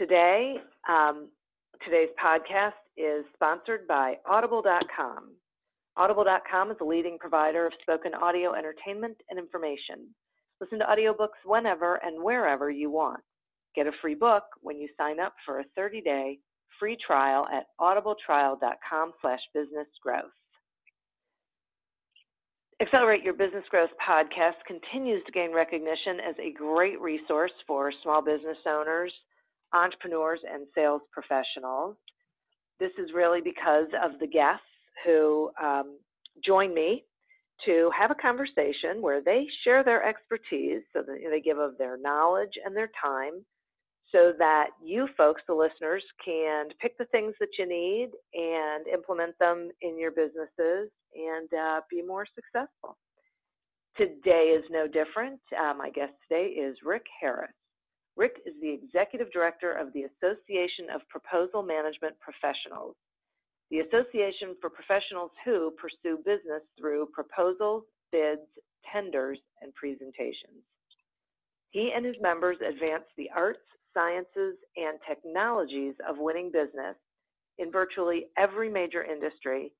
Today, um, today's podcast is sponsored by Audible.com. Audible.com is a leading provider of spoken audio entertainment and information. Listen to audiobooks whenever and wherever you want. Get a free book when you sign up for a 30-day free trial at audibletrial.com slash businessgrowth. Accelerate Your Business Growth podcast continues to gain recognition as a great resource for small business owners, entrepreneurs and sales professionals. This is really because of the guests who um, join me to have a conversation where they share their expertise, so that they give of their knowledge and their time, so that you folks, the listeners, can pick the things that you need and implement them in your businesses and uh, be more successful. Today is no different. Uh, my guest today is Rick Harris. Rick is the Executive Director of the Association of Proposal Management Professionals, the association for professionals who pursue business through proposals, bids, tenders, and presentations. He and his members advance the arts, sciences, and technologies of winning business in virtually every major industry,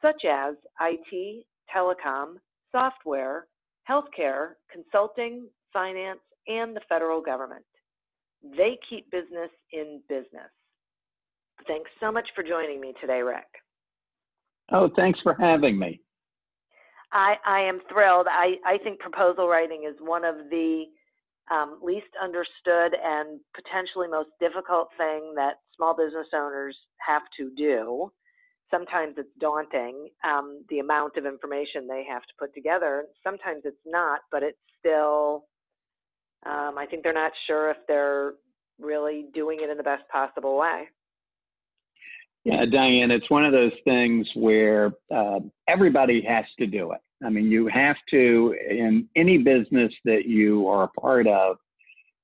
such as IT, telecom, software, healthcare, consulting, finance, and the federal government. They keep business in business. Thanks so much for joining me today, Rick. Oh, thanks for having me. I, I am thrilled. I, I think proposal writing is one of the um, least understood and potentially most difficult thing that small business owners have to do. Sometimes it's daunting, um, the amount of information they have to put together. Sometimes it's not, but it's still um, I think they're not sure if they're really doing it in the best possible way. Yeah, Diane, it's one of those things where uh, everybody has to do it. I mean, you have to, in any business that you are a part of,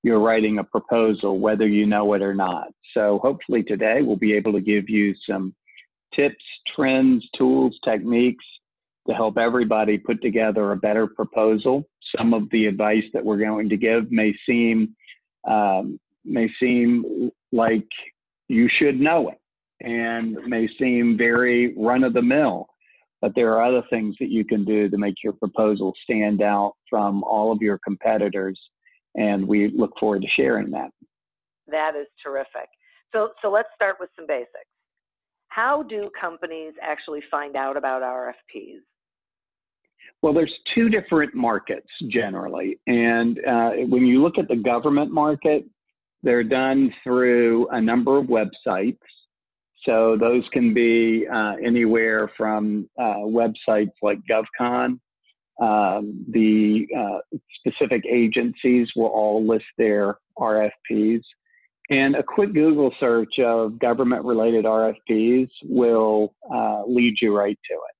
you're writing a proposal, whether you know it or not. So, hopefully, today we'll be able to give you some tips, trends, tools, techniques to help everybody put together a better proposal. Some of the advice that we're going to give may seem um, may seem like you should know it and may seem very run of the mill, but there are other things that you can do to make your proposal stand out from all of your competitors, and we look forward to sharing that. That is terrific. So, so let's start with some basics. How do companies actually find out about RFPs? Well, there's two different markets generally. And uh, when you look at the government market, they're done through a number of websites. So those can be uh, anywhere from uh, websites like GovCon Um, the uh, specific agencies will all list their RFPs. And a quick Google search of government related RFPs will uh, lead you right to it.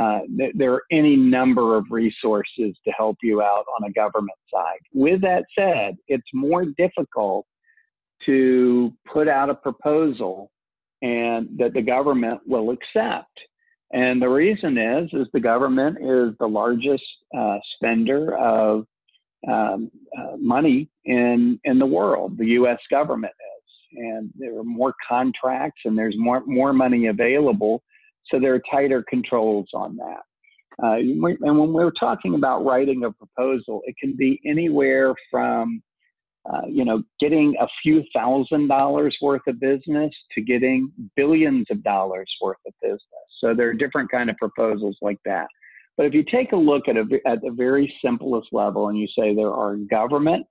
Uh, th- there are any number of resources to help you out on a government side. With that said, it's more difficult to put out a proposal and that the government will accept. And the reason is, is the government is the largest uh, spender of um, uh, money in in the world. The U.S. government is, and there are more contracts and there's more more money available, so there are tighter controls on that. Uh, and when we're talking about writing a proposal, it can be anywhere from uh, you know, getting a few thousand dollars worth of business to getting billions of dollars worth of business. So there are different kind of proposals like that. But if you take a look at a, at the very simplest level and you say there are government,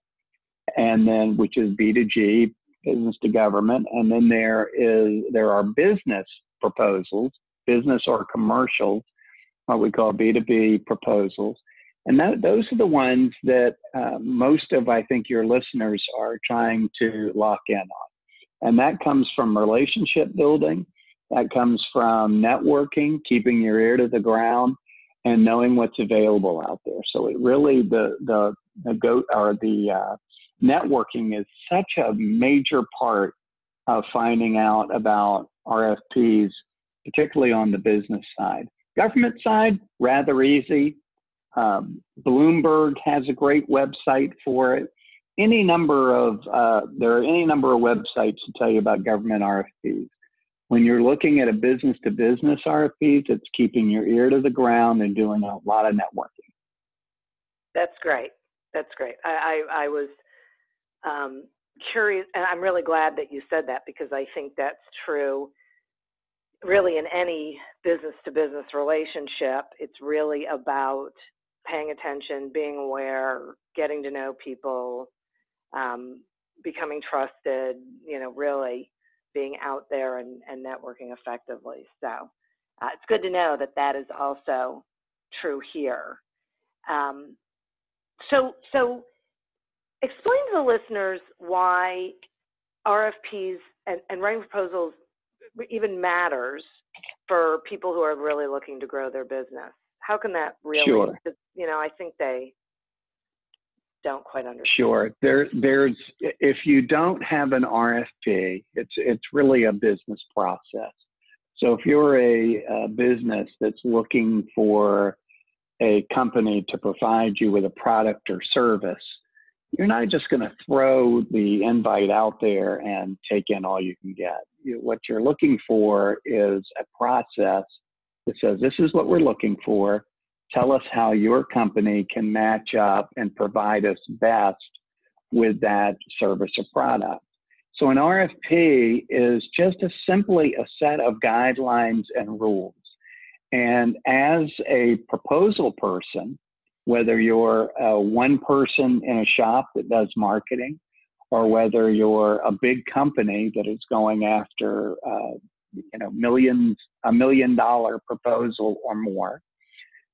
and then which is B2G, business to government, and then there is there are business proposals, business or commercials, what we call B2B proposals. And that, those are the ones that uh, most of, I think, your listeners are trying to lock in on. And that comes from relationship building, that comes from networking, keeping your ear to the ground, and knowing what's available out there. So it really the the the go or the uh, networking is such a major part of finding out about RFPs, particularly on the business side. Government side, rather easy. Um, Bloomberg has a great website for it. Any number of uh, there are any number of websites to tell you about government RFPs. When you're looking at a business to business RFPs, it's keeping your ear to the ground and doing a lot of networking. That's great. That's great. I, I, I was um, curious, and I'm really glad that you said that because I think that's true really in any business to business relationship. It's really about paying attention, being aware, getting to know people, um, becoming trusted, you know, really being out there and, and networking effectively. So uh, it's good to know that that is also true here. Um, so, so explain to the listeners why RFPs and, and writing proposals even matters for people who are really looking to grow their business. How can that really? Sure. You know, I think they don't quite understand. Sure. There, there's if you don't have an RFP, it's it's really a business process. So if you're a, a business that's looking for a company to provide you with a product or service, you're not just going to throw the invite out there and take in all you can get. What you're looking for is a process that says, this is what we're looking for. Tell us how your company can match up and provide us best with that service or product. So an RFP is just a, simply a set of guidelines and rules. And as a proposal person, whether you're one person in a shop that does marketing, or whether you're a big company that is going after uh, you know millions a million dollar proposal or more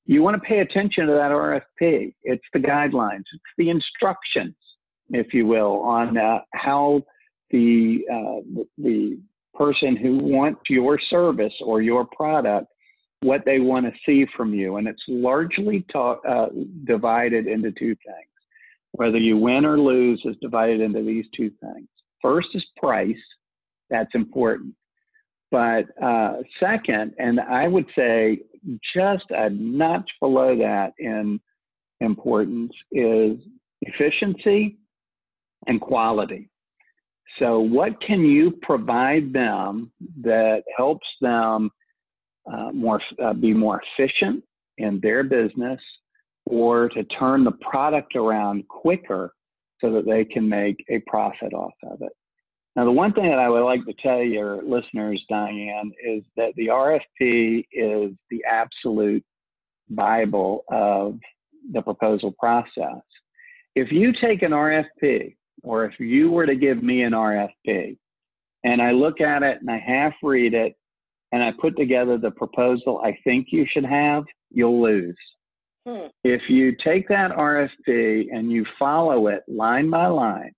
you want to pay attention to that rfp it's the guidelines. It's the instructions if you will on uh, how the, uh, the person who wants your service or your product what they want to see from you. And it's largely ta- uh, divided into two things. Whether you win or lose is divided into these two things. First is price. That's important. But uh, second, and I would say just a notch below that in importance, is efficiency and quality. So, what can you provide them that helps them uh, more uh, be more efficient in their business, or to turn the product around quicker so that they can make a profit off of it? Now, the one thing that I would like to tell your listeners, Diane, is that the RFP is the absolute Bible of the proposal process. If you take an RFP, or if you were to give me an RFP, and I look at it and I half read it, and I put together the proposal I think you should have, you'll lose. Hmm. If you take that RFP and you follow it line by line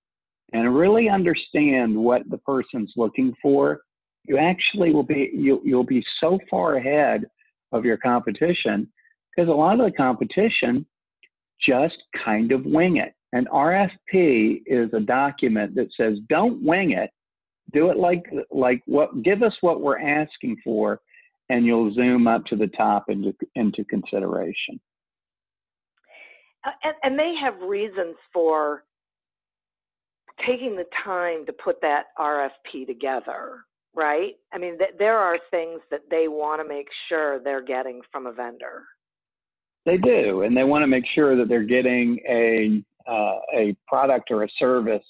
and really understand what the person's looking for, you actually will be you'll, you'll be so far ahead of your competition because a lot of the competition just kind of wing it. An RFP is a document that says don't wing it. Do it like like what give us what we're asking for and you'll zoom up to the top into into consideration. And, and they have reasons for taking the time to put that RFP together, right? I mean, th- there are things that they want to make sure they're getting from a vendor. They do, and they want to make sure that they're getting a uh, a product or a service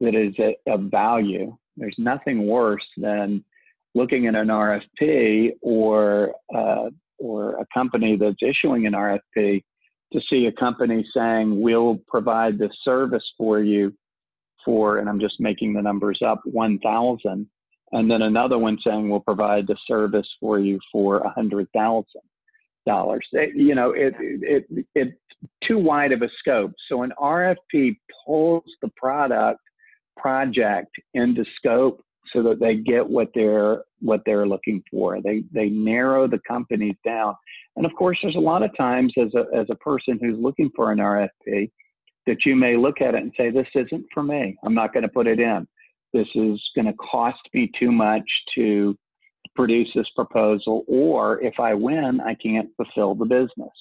that is a, of value. There's nothing worse than looking at an RFP or uh, or a company that's issuing an RFP to see a company saying we'll provide this service for you for, and I'm just making the numbers up, 1,000, and then another one saying we'll provide the service for you for $100,000. You know, it, it, it, it's too wide of a scope. So an RFP pulls the product project into scope so that they get what they're what they're looking for. They they narrow the companies down. And of course, there's a lot of times as a as a person who's looking for an RFP that you may look at it and say, "This isn't for me. I'm not going to put it in. This is going to cost me too much to produce this proposal, or if I win, I can't fulfill the business."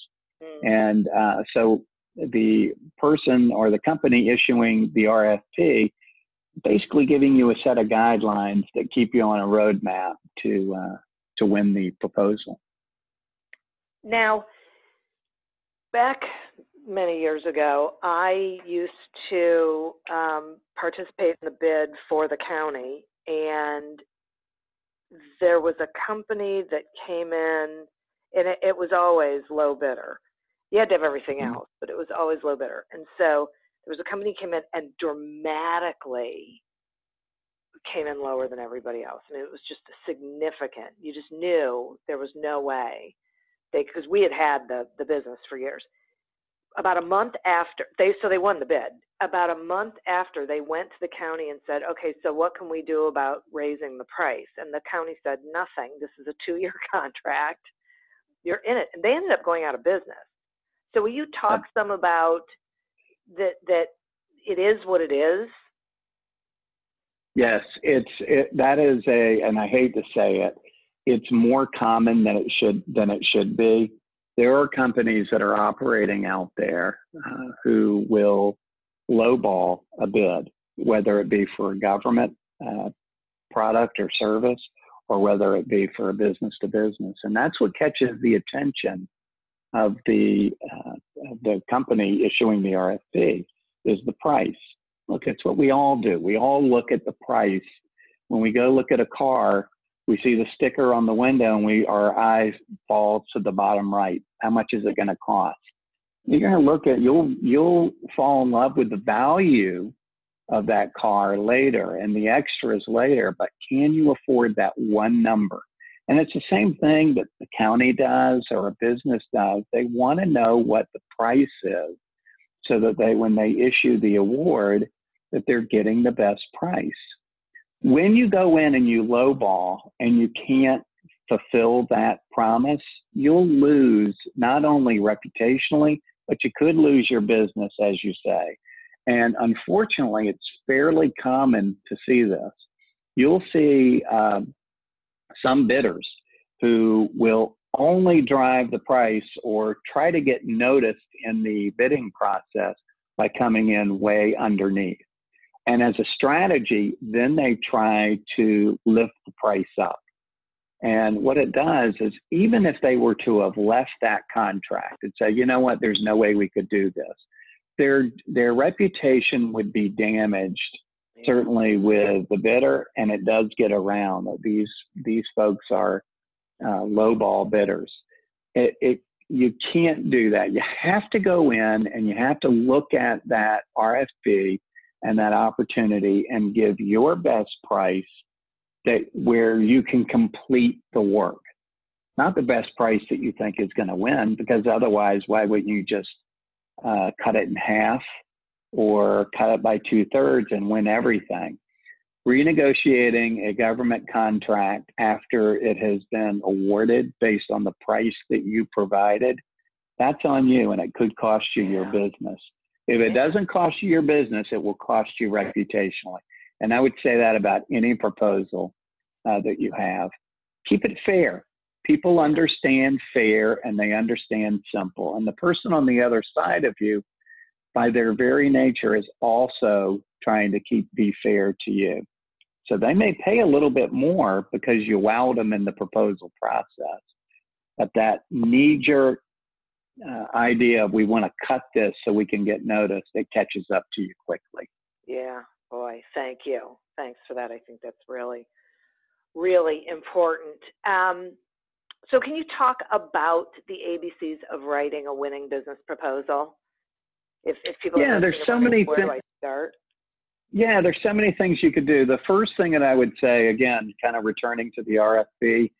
Mm. And uh, so the person or the company issuing the RFP basically giving you a set of guidelines that keep you on a roadmap to uh, to win the proposal. Now, back many years ago, I used to um, participate in the bid for the county, and there was a company that came in, and it, it was always low bidder. You had to have everything mm-hmm. else, but it was always low bidder. And so there was a company came in and dramatically came in lower than everybody else. I mean, it was just significant. You just knew there was no way they because we had had the the business for years. About a month after they so they won the bid. About a month after they went to the county and said, "Okay, so what can we do about raising the price?" And the county said, "Nothing. This is a two-year contract. You're in it." And they ended up going out of business. So will you talk some about that that it is what it is? Yes, it's it, that is a, and I hate to say it, it's more common than it should than it should be. There are companies that are operating out there uh, who will lowball a bid, whether it be for a government uh, product or service, or whether it be for a business to business, and that's what catches the attention of the uh, the company issuing the RFP is the price. Look, it's what we all do. We all look at the price. When we go look at a car, we see the sticker on the window and we our eyes fall to the bottom right. How much is it going to cost? You're going to look at you'll you'll fall in love with the value of that car later and the extras later, but can you afford that one number? And it's the same thing that the county does or a business does. They want to know what the price is so that they, when they issue the award, that they're getting the best price. When you go in and you lowball and you can't fulfill that promise, you'll lose not only reputationally, but you could lose your business, as you say. And unfortunately, it's fairly common to see this. You'll see um, some bidders who will only drive the price or try to get noticed in the bidding process by coming in way underneath. And as a strategy, then they try to lift the price up. And what it does is, even if they were to have left that contract and say, you know what, there's no way we could do this, their their reputation would be damaged certainly with the bidder, and it does get around. That these these folks are uh, lowball bidders. It, it you can't do that. You have to go in and you have to look at that RFP and that opportunity and give your best price that where you can complete the work. not the best price that you think is going to win, because otherwise, why wouldn't you just uh, cut it in half or cut it by two thirds and win everything? Renegotiating a government contract after it has been awarded based on the price that you provided, that's on you and it could cost you your business. If it doesn't cost you your business, it will cost you reputationally. And I would say that about any proposal uh, that you have. Keep it fair. People understand fair and they understand simple. And the person on the other side of you, by their very nature, is also trying to keep be fair to you. So they may pay a little bit more because you wowed them in the proposal process. But that knee jerk uh, idea of we want to cut this so we can get noticed, it catches up to you quickly. Yeah, boy, thank you. Thanks for that. I think that's really, really important. Um, so, can you talk about the ABCs of writing a winning business proposal? If, if people yeah, there's so many where things. start? Yeah, there's so many things you could do. The first thing that I would say, again, kind of returning to the RFP,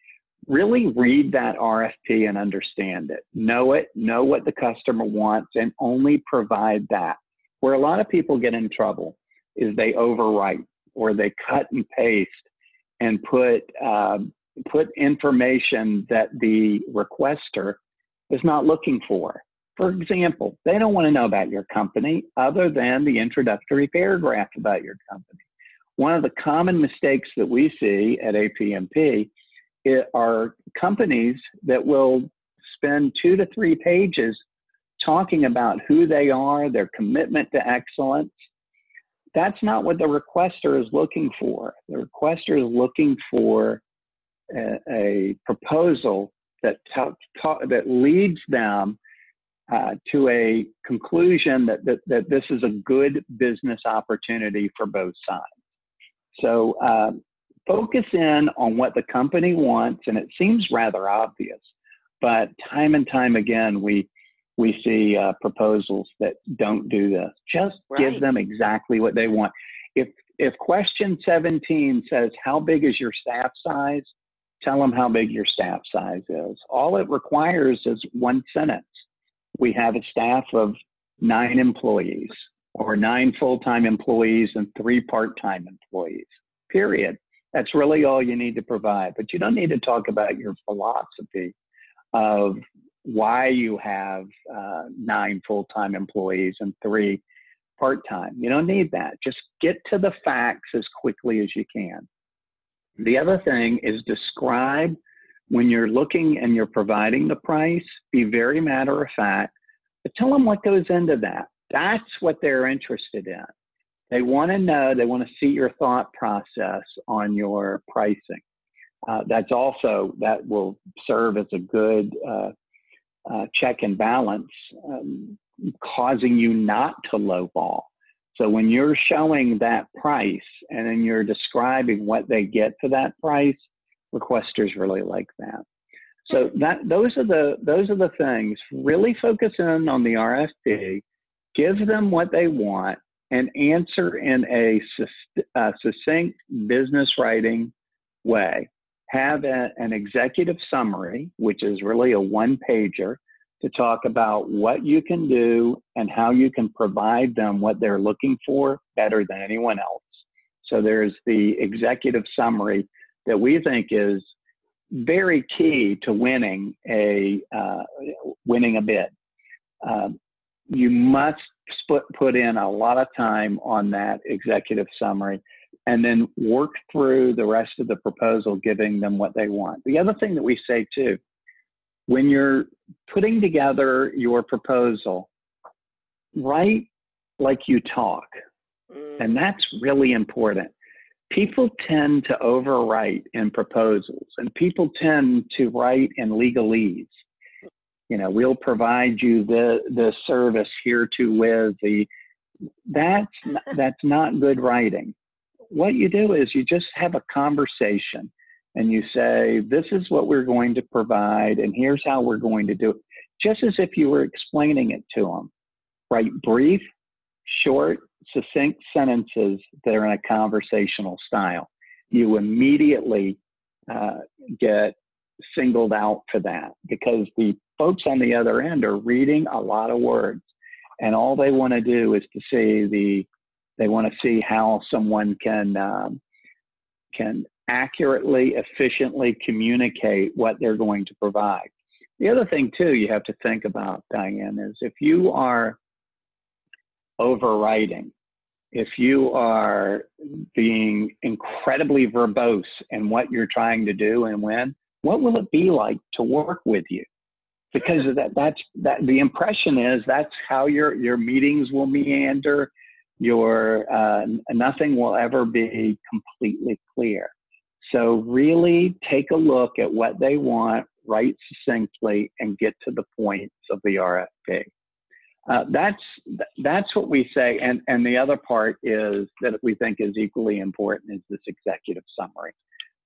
really read that RFP and understand it. Know it, know what the customer wants, and only provide that. Where a lot of people get in trouble is they overwrite or they cut and paste and put um, put information that the requester is not looking for. For example, they don't want to know about your company other than the introductory paragraph about your company. One of the common mistakes that we see at APMP are companies that will spend two to three pages talking about who they are, their commitment to excellence. That's not what the requester is looking for. The requester is looking for a, a proposal that, that leads them uh, to a conclusion that, that, that this is a good business opportunity for both sides. So uh, focus in on what the company wants, and it seems rather obvious, but time and time again, we we see uh, proposals that don't do this. Just right. give them exactly what they want. If if question 17 says how big is your staff size, tell them how big your staff size is. All it requires is one sentence we have a staff of nine employees or nine full-time employees and three part-time employees period. That's really all you need to provide. But you don't need to talk about your philosophy of why you have uh, nine full-time employees and three part-time. You don't need that. Just get to the facts as quickly as you can. The other thing is describe when you're looking and you're providing the price, be very matter of fact, but tell them what goes into that. That's what they're interested in. They want to know, they want to see your thought process on your pricing. Uh, that's also, that will serve as a good uh, uh, check and balance, um, causing you not to lowball. So when you're showing that price and then you're describing what they get for that price, requesters really like that. So hmm. that those are the those are the things. Really focus in on the RFP, give them what they want, and answer in a succinct business writing way. Have a, an executive summary, which is really a one pager, to talk about what you can do and how you can provide them what they're looking for better than anyone else. So there's the executive summary that we think is very key to winning a uh, winning a bid. Um, you must split, put in a lot of time on that executive summary and then work through the rest of the proposal, giving them what they want. The other thing that we say too, when you're putting together your proposal, write like you talk. Mm. And that's really important people tend to overwrite in proposals and people tend to write in legalese. You know, we'll provide you the, the service here to with the, that's, that's not good writing. What you do is you just have a conversation and you say, this is what we're going to provide and here's how we're going to do it. Just as if you were explaining it to them. Write brief, short, succinct sentences that are in a conversational style. You immediately uh, get singled out for that because the folks on the other end are reading a lot of words and all they want to do is to see the they want to see how someone can um, can accurately efficiently communicate what they're going to provide the other thing too you have to think about diane is if you are overwriting if you are being incredibly verbose in what you're trying to do and when, what will it be like to work with you? Because that, that's that the impression is that's how your your meetings will meander. Your uh, nothing will ever be completely clear. So really take a look at what they want, write succinctly, and get to the points of the RFP. Uh, that's that's what we say, and and the other part is that we think is equally important is this executive summary.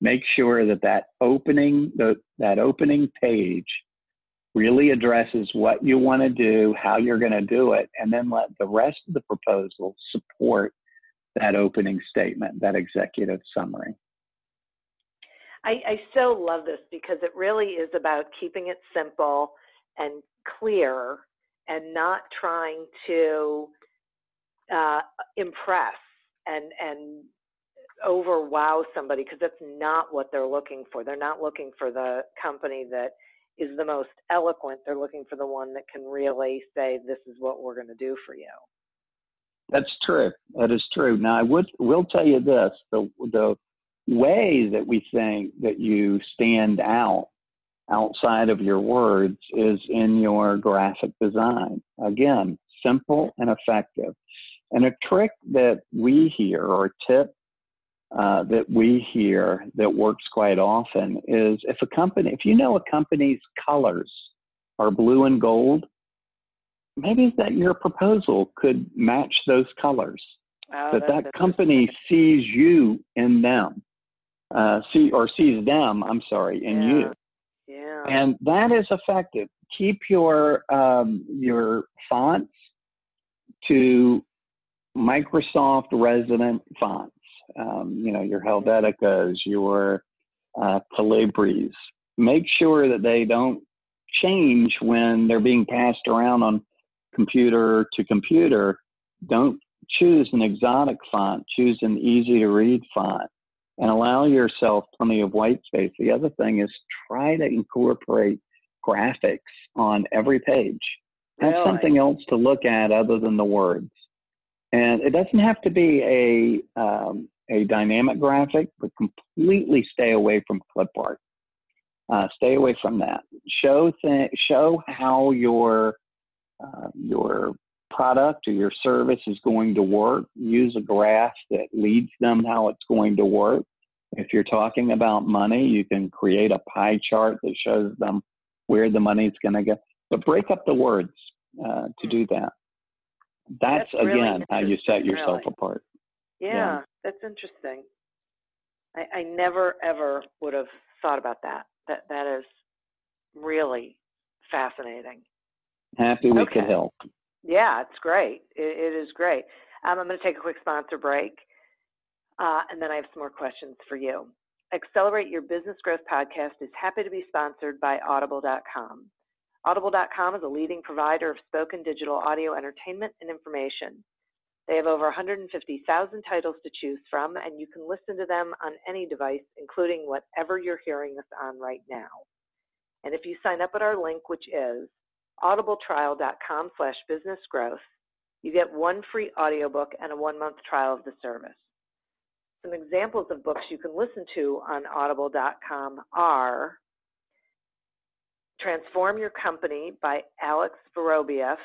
Make sure that that opening the, that opening page really addresses what you want to do, how you're going to do it, and then let the rest of the proposal support that opening statement, that executive summary. I, I so love this because it really is about keeping it simple and clear and not trying to uh, impress and and over wow somebody because that's not what they're looking for. They're not looking for the company that is the most eloquent. They're looking for the one that can really say, "This is what we're going to do for you." That's true. That is true. Now, I would will tell you this: the the way that we think that you stand out outside of your words is in your graphic design. Again, simple and effective. And a trick that we hear or tip uh, that we hear that works quite often is if a company, if you know a company's colors are blue and gold, maybe that your proposal could match those colors. Oh, that that company sees you in them, uh, see or sees them. I'm sorry, in yeah. you. And that is effective. Keep your um, your fonts to Microsoft resident fonts. Um, you know your Helveticas, your uh, Calibris. Make sure that they don't change when they're being passed around on computer to computer. Don't choose an exotic font. Choose an easy to read font and allow yourself plenty of white space. The other thing is try to incorporate graphics on every page. Have really? something else to look at other than the words. And it doesn't have to be a um, a dynamic graphic, but completely stay away from clip art. Uh, stay away from that. Show th- show how your uh, your product or your service is going to work, use a graph that leads them how it's going to work. If you're talking about money, you can create a pie chart that shows them where the money is going to go. But break up the words uh, to do that. That's, That's really again how you set yourself really. apart. Yeah, Yeah. that's interesting. I, I never ever would have thought about that. That that is really fascinating. Happy we Okay. could help. Yeah, it's great. It, it is great. Um, I'm going to take a quick sponsor break, uh, and then I have some more questions for you. Accelerate Your Business Growth podcast is happy to be sponsored by Audible.com. Audible.com is a leading provider of spoken digital audio entertainment and information. They have over 150,000 titles to choose from, and you can listen to them on any device, including whatever you're hearing this on right now. And if you sign up at our link, which is audibletrial.com slash business growth, you get one free audiobook and a one month trial of the service. Some examples of books you can listen to on audible.com are Transform Your Company by Alex Vorobiev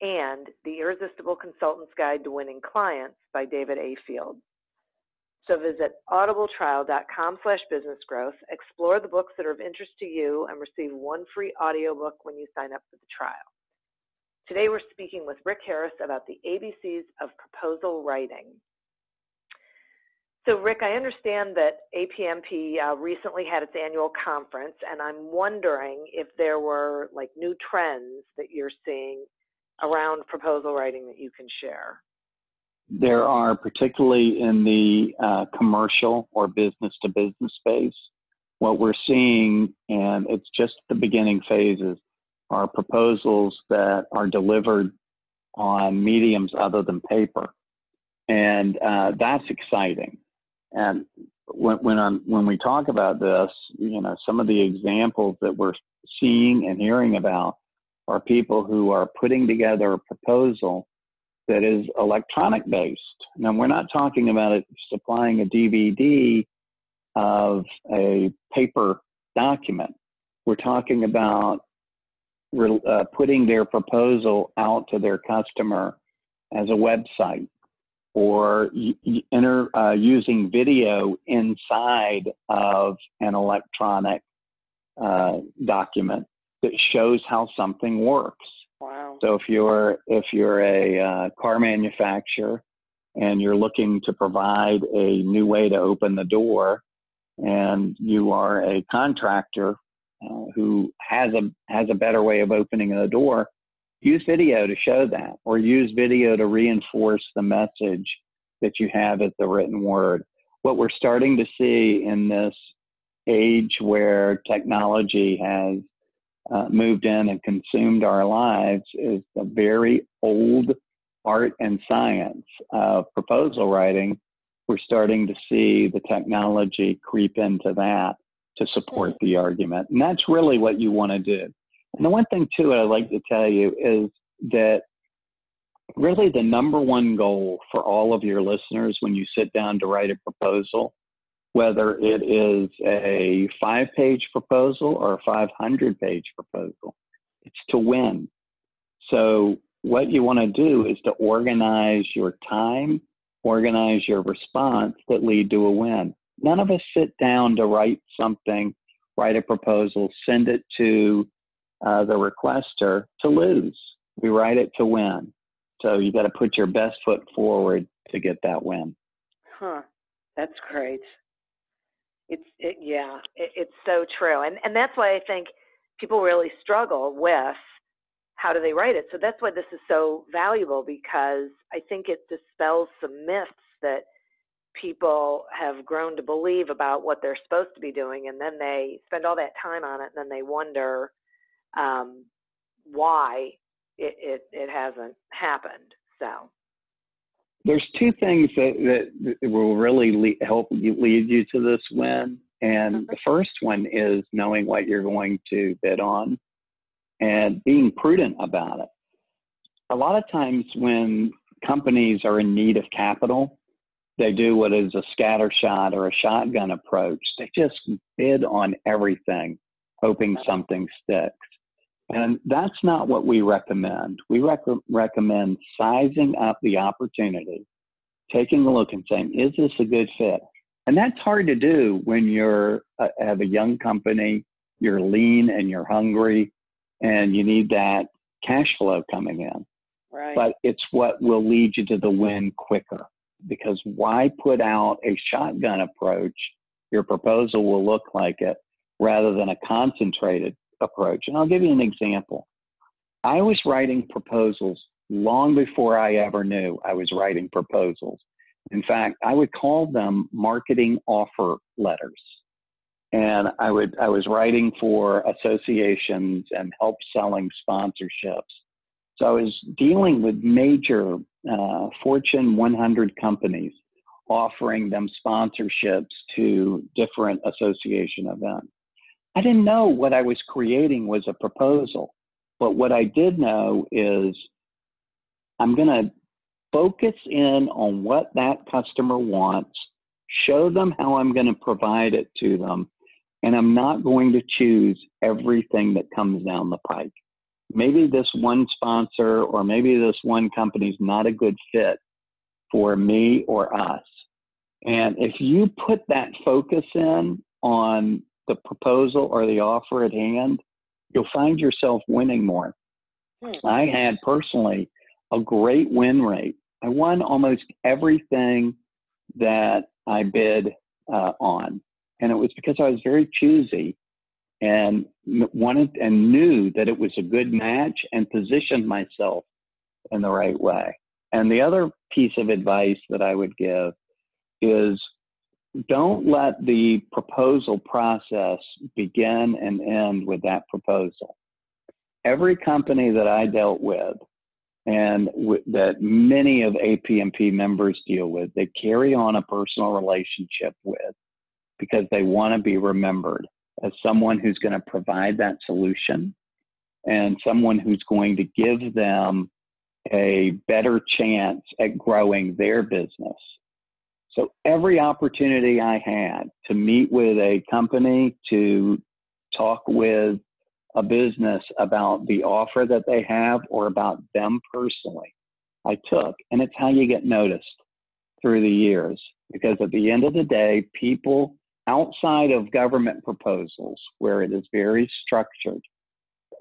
and The Irresistible Consultant's Guide to Winning Clients by David A. Fields. So visit audibletrial.com slash business growth, explore the books that are of interest to you, and receive one free audiobook when you sign up for the trial. Today we're speaking with Rick Harris about the ABCs of proposal writing. So, Rick, I understand that APMP uh, recently had its annual conference, and I'm wondering if there were like new trends that you're seeing around proposal writing that you can share. There are, particularly in the uh, commercial or business to business space, what we're seeing, and it's just the beginning phases, are proposals that are delivered on mediums other than paper. And uh, that's exciting. And when when, I'm, when we talk about this, you know, some of the examples that we're seeing and hearing about are people who are putting together a proposal that is electronic based. Now, we're not talking about it supplying a DVD of a paper document. We're talking about uh, putting their proposal out to their customer as a website or enter, uh, using video inside of an electronic uh, document that shows how something works. So if you're if you're a uh, car manufacturer and you're looking to provide a new way to open the door, and you are a contractor uh, who has a has a better way of opening the door, use video to show that, or use video to reinforce the message that you have as the written word. What we're starting to see in this age where technology has uh, moved in and consumed our lives is the very old art and science of proposal writing. We're starting to see the technology creep into that to support the argument. And that's really what you want to do. And the one thing, too, I'd like to tell you is that really the number one goal for all of your listeners when you sit down to write a proposal whether it is a five page proposal or a 500 page proposal. It's to win. So, what you want to do is to organize your time, organize your response that lead to a win. None of us sit down to write something, write a proposal, send it to uh, the requester to lose. We write it to win. So you got to put your best foot forward to get that win. Huh. That's great. It's it, yeah, it, it's so true, and and that's why I think people really struggle with how do they write it. So that's why this is so valuable because I think it dispels some myths that people have grown to believe about what they're supposed to be doing, and then they spend all that time on it, and then they wonder um, why it, it it hasn't happened. So there's two things that, that will really lead, help you, lead you to this win. And the first one is knowing what you're going to bid on and being prudent about it. A lot of times when companies are in need of capital, they do what is a scatter shot or a shotgun approach. They just bid on everything, hoping something sticks. And that's not what we recommend. We rec- recommend sizing up the opportunity, taking a look and saying, is this a good fit? And that's hard to do when you're uh, have a young company, you're lean and you're hungry, and you need that cash flow coming in. Right. But it's what will lead you to the win quicker. Because why put out a shotgun approach? Your proposal will look like it rather than a concentrated approach. And I'll give you an example. I was writing proposals long before I ever knew I was writing proposals. In fact, I would call them marketing offer letters. And I would I was writing for associations and help selling sponsorships. So I was dealing with major uh, Fortune 100 companies offering them sponsorships to different association events. I didn't know what I was creating was a proposal. But what I did know is I'm going to focus in on what that customer wants, show them how I'm going to provide it to them, and I'm not going to choose everything that comes down the pike. Maybe this one sponsor or maybe this one company is not a good fit for me or us. And if you put that focus in on the proposal or the offer at hand, you'll find yourself winning more. Hmm. I had personally a great win rate. I won almost everything that I bid uh, on, and it was because I was very choosy and wanted and knew that it was a good match and positioned myself in the right way. And the other piece of advice that I would give is don't let the proposal process begin and end with that proposal. Every company that I dealt with and w- that many of APMP members deal with, they carry on a personal relationship with because they want to be remembered as someone who's going to provide that solution and someone who's going to give them a better chance at growing their business. So every opportunity I had to meet with a company, to talk with a business about the offer that they have or about them personally, I took. And it's how you get noticed through the years. Because at the end of the day, people outside of government proposals, where it is very structured,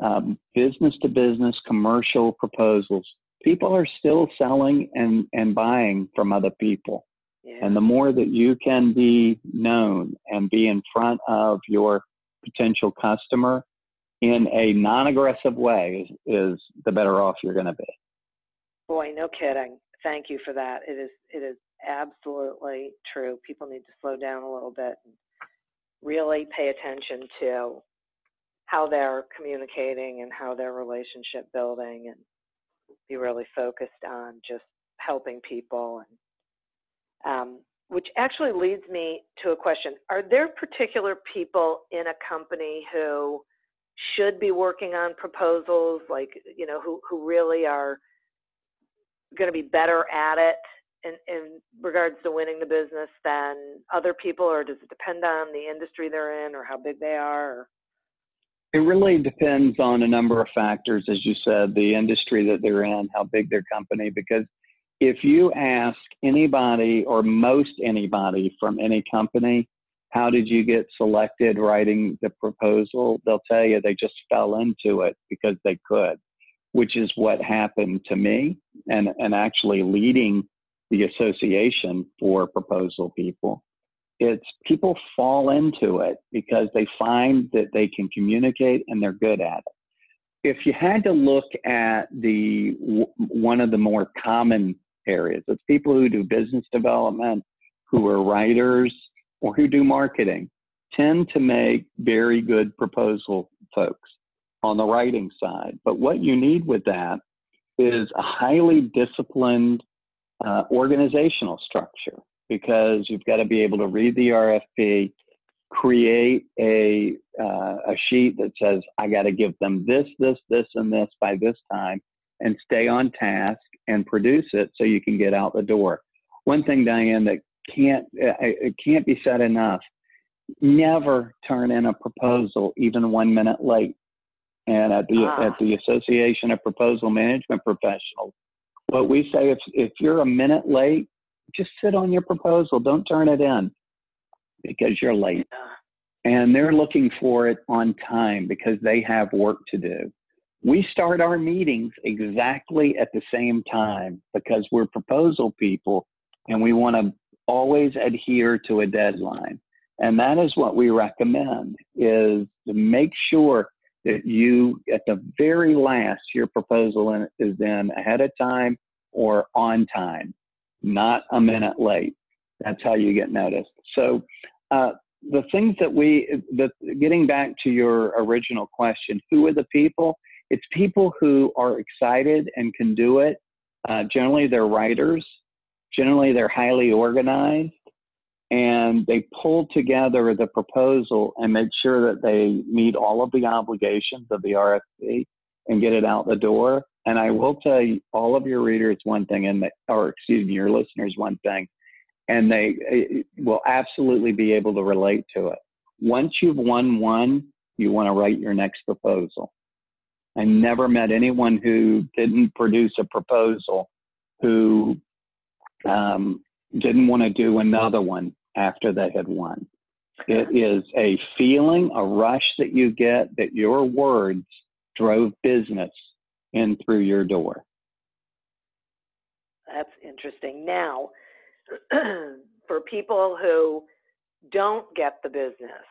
um, business to business commercial proposals, people are still selling and, and buying from other people. Yeah. And the more that you can be known and be in front of your potential customer in a non aggressive way is, is the better off you're going to be. Boy, no kidding. Thank you for that. It is it is absolutely true. People need to slow down a little bit and really pay attention to how they're communicating and how they're relationship building and be really focused on just helping people and um, which actually leads me to a question are there particular people in a company who should be working on proposals like you know who, who really are going to be better at it in, in regards to winning the business than other people or does it depend on the industry they're in or how big they are? It really depends on a number of factors, as you said, the industry that they're in, how big their company, because if you ask anybody or most anybody from any company, how did you get selected writing the proposal? They'll tell you they just fell into it because they could, which is what happened to me and, and actually leading the association for proposal people it's people fall into it because they find that they can communicate and they're good at it. If you had to look at the one of the more common areas, it's people who do business development, who are writers, or who do marketing, tend to make very good proposal folks on the writing side. But what you need with that is a highly disciplined uh, organizational structure because you've got to be able to read the RFP, create a uh, a sheet that says I got to give them this, this, this, and this by this time, and stay on task and produce it so you can get out the door. One thing, Diane, that can't uh, it can't be said enough: never turn in a proposal even one minute late. And at the ah. at the Association of Proposal Management Professionals, what we say if if you're a minute late, just sit on your proposal. Don't turn it in because you're late. And they're looking for it on time because they have work to do. We start our meetings exactly at the same time because we're proposal people and we want to always adhere to a deadline. And that is what we recommend is to make sure that you at the very last your proposal is in ahead of time or on time not a minute late. That's how you get noticed. So, uh, the things that we, the, getting back to your original question, who are the people? It's people who are excited and can do it. Uh, generally, they're writers. Generally, they're highly organized and they pull together the proposal and make sure that they meet all of the obligations of the RFP and get it out the door. And I will tell you, all of your readers one thing, and they, or excuse me, your listeners one thing, and they eh, will absolutely be able to relate to it. Once you've won one, you want to write your next proposal. I never met anyone who didn't produce a proposal who um, didn't want to do another one after they had won. It is a feeling, a rush that you get that your words drove business in through your door. That's interesting. Now, for people who don't get the business,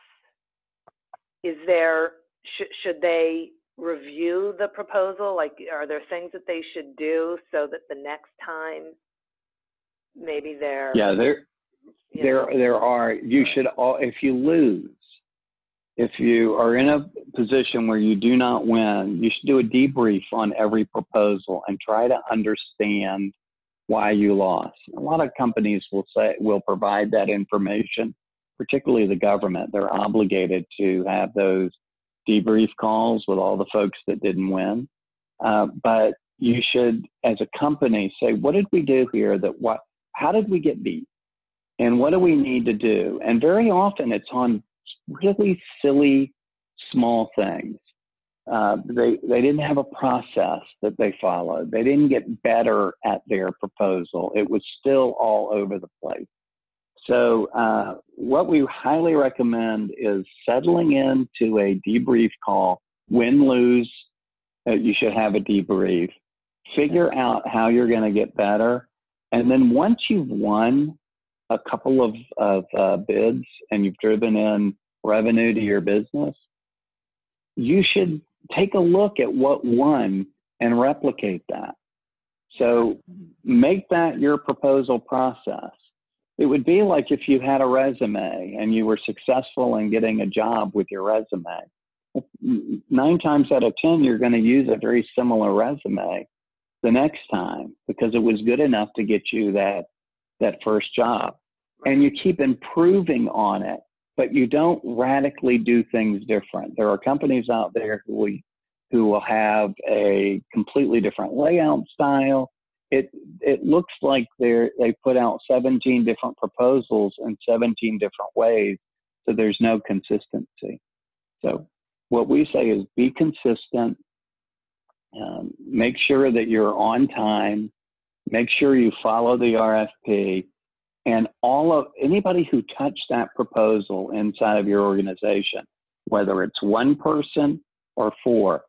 is there sh- should they review the proposal? Like, are there things that they should do so that the next time maybe they're yeah there there know? there are you should all if you lose if you are in a position where you do not win you should do a debrief on every proposal and try to understand why you lost a lot of companies will say will provide that information particularly the government they're obligated to have those debrief calls with all the folks that didn't win uh, but you should as a company say what did we do here that what how did we get beat and what do we need to do? And very often it's on really silly, small things. Uh, they they didn't have a process that they followed. They didn't get better at their proposal. It was still all over the place. So uh, what we highly recommend is settling into a debrief call. Win lose, uh, you should have a debrief. Figure out how you're going to get better, and then once you've won, a couple of, of uh, bids and you've driven in revenue to your business, you should take a look at what won and replicate that. So make that your proposal process. It would be like if you had a resume and you were successful in getting a job with your resume. Nine times out of 10, you're going to use a very similar resume the next time because it was good enough to get you that that first job and you keep improving on it but you don't radically do things different there are companies out there who will, who will have a completely different layout style it it looks like they're they put out 17 different proposals in 17 different ways so there's no consistency. So what we say is be consistent um, make sure that you're on time make sure you follow the RFP, and all of anybody who touched that proposal inside of your organization, whether it's one person or four,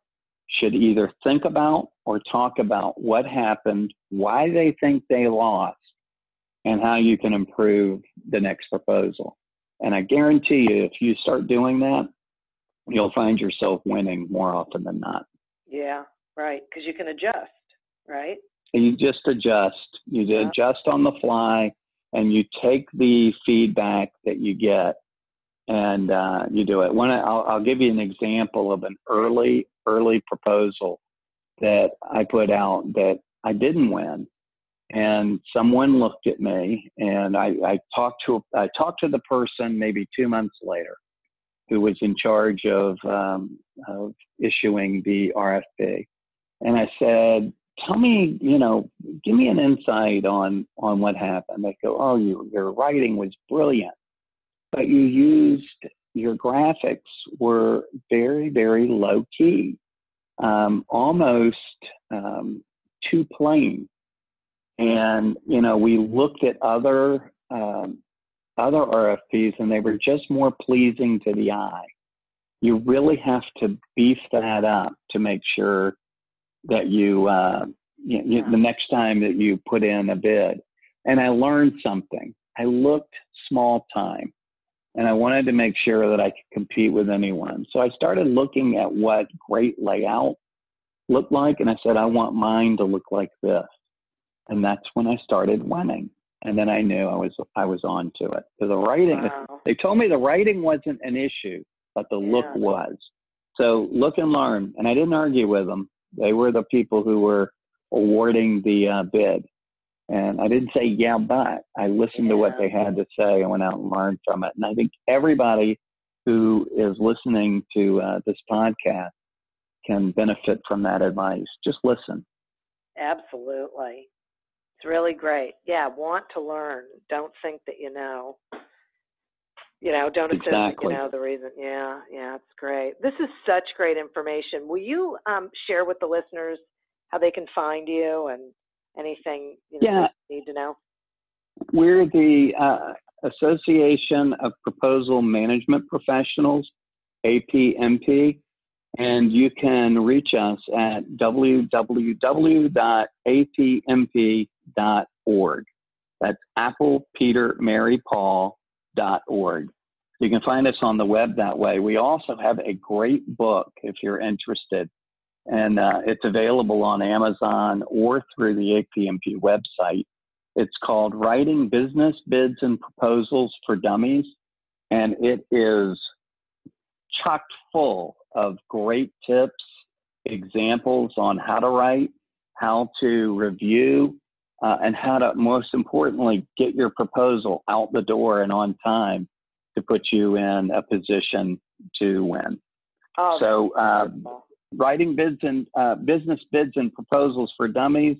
should either think about or talk about what happened, why they think they lost, and how you can improve the next proposal. And I guarantee you, if you start doing that, you'll find yourself winning more often than not. Yeah, right. Because you can adjust, right? you just adjust. You yeah. adjust on the fly, and you take the feedback that you get, and uh, you do it. One, I'll, I'll give you an example of an early early proposal that I put out that I didn't win, and someone looked at me, and I, I talked to I talked to the person maybe two months later, who was in charge of um, of issuing the RFP, and I said, tell me, you know, give me an insight on on what happened. They go, oh, you, your writing was brilliant, but you used your graphics were very very low key, um, almost um, too plain. And you know, we looked at other um, other RFPs, and they were just more pleasing to the eye. You really have to beef that up to make sure that you, uh, you, you, the next time that you put in a bid. And I learned something. I looked small time and I wanted to make sure that I could compete with anyone. So I started looking at what great layout looked like. And I said, I want mine to look like this. And that's when I started winning. And then I knew I was I was on to it. So the writing, wow. they told me the writing wasn't an issue, but the yeah. look was. So look and learn. And I didn't argue with them. They were the people who were awarding the uh, bid. And I didn't say, yeah, but I listened yeah. to what they had to say and went out and learned from it. And I think everybody who is listening to uh, this podcast can benefit from that advice. Just listen. Absolutely. It's really great. Yeah, want to learn. Don't think that you know you know don't assume exactly. you know the reason yeah yeah it's great this is such great information will you um, share with the listeners how they can find you and anything you know, yeah. need to know we're the uh, association of proposal management professionals apmp and you can reach us at www.apmp.org that's apple peter mary paul dot org. You can find us on the web that way. We also have a great book if you're interested, and uh, it's available on Amazon or through the APMP website. It's called Writing Business Bids and Proposals for Dummies, and it is chock full of great tips, examples on how to write, how to review, uh, and how to, most importantly, get your proposal out the door and on time to put you in a position to win. Oh, so, uh. Writing bids and uh, business bids and proposals for dummies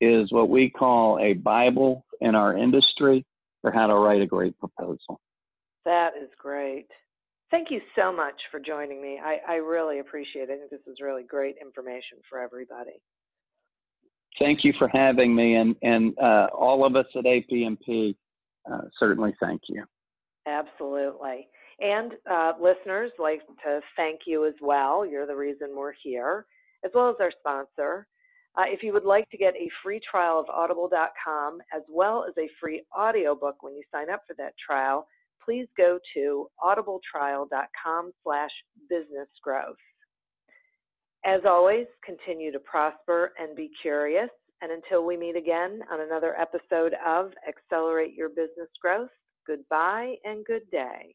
is what we call a Bible in our industry for how to write a great proposal. that is great. Thank you so much for joining me. I, I really appreciate it. I think this is really great information for everybody. Thank you for having me, and and uh, all of us at APMP uh, certainly thank you. Absolutely. And uh, listeners, like to thank you as well. You're the reason we're here, as well as our sponsor. Uh, if you would like to get a free trial of audible.com as well as a free audiobook when you sign up for that trial, please go to audibletrial.com slash business growth. As always, continue to prosper and be curious. And until we meet again on another episode of Accelerate Your Business Growth, goodbye and good day.